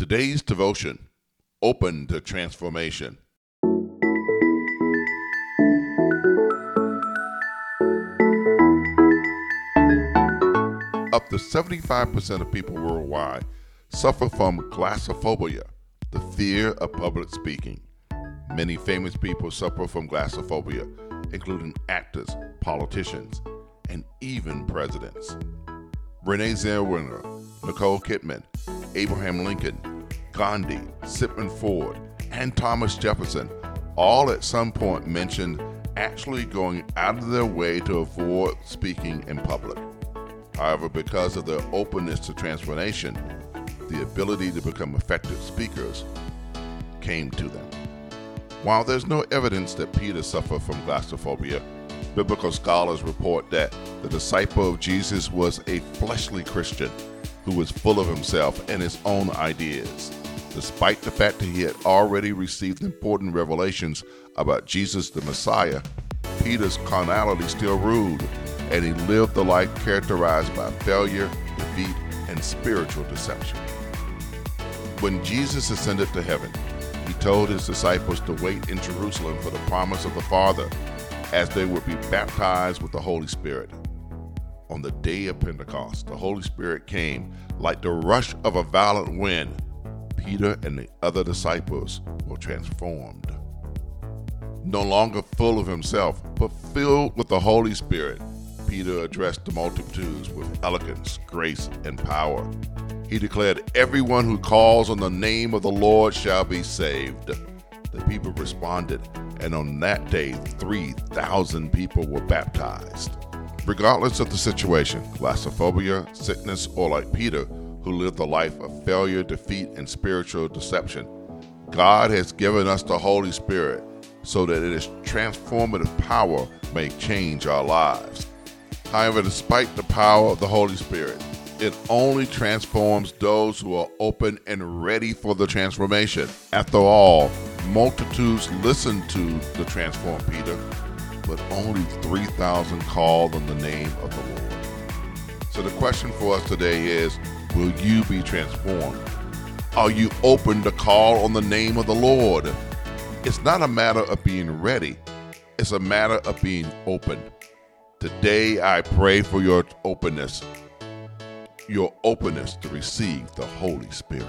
Today's devotion Open to Transformation. Up to 75% of people worldwide suffer from glossophobia, the fear of public speaking. Many famous people suffer from glossophobia, including actors, politicians, and even presidents. Renee Zellweger, Nicole Kidman, Abraham Lincoln, Gandhi, Sigmund Freud, and Thomas Jefferson all at some point mentioned actually going out of their way to avoid speaking in public. However, because of their openness to transformation, the ability to become effective speakers came to them. While there's no evidence that Peter suffered from glossophobia, biblical scholars report that the disciple of Jesus was a fleshly Christian who was full of himself and his own ideas. Despite the fact that he had already received important revelations about Jesus the Messiah, Peter's carnality still ruled, and he lived a life characterized by failure, defeat, and spiritual deception. When Jesus ascended to heaven, he told his disciples to wait in Jerusalem for the promise of the Father as they would be baptized with the Holy Spirit. On the day of Pentecost, the Holy Spirit came like the rush of a violent wind. Peter and the other disciples were transformed. No longer full of himself, but filled with the Holy Spirit, Peter addressed the multitudes with elegance, grace, and power. He declared, Everyone who calls on the name of the Lord shall be saved. The people responded, and on that day, 3,000 people were baptized. Regardless of the situation, glossophobia, sickness, or like Peter, who lived a life of failure, defeat, and spiritual deception, God has given us the Holy Spirit so that its transformative power may change our lives. However, despite the power of the Holy Spirit, it only transforms those who are open and ready for the transformation. After all, multitudes listened to the transformed Peter, but only 3,000 called on the name of the Lord. So the question for us today is Will you be transformed? Are you open to call on the name of the Lord? It's not a matter of being ready, it's a matter of being open. Today, I pray for your openness your openness to receive the Holy Spirit.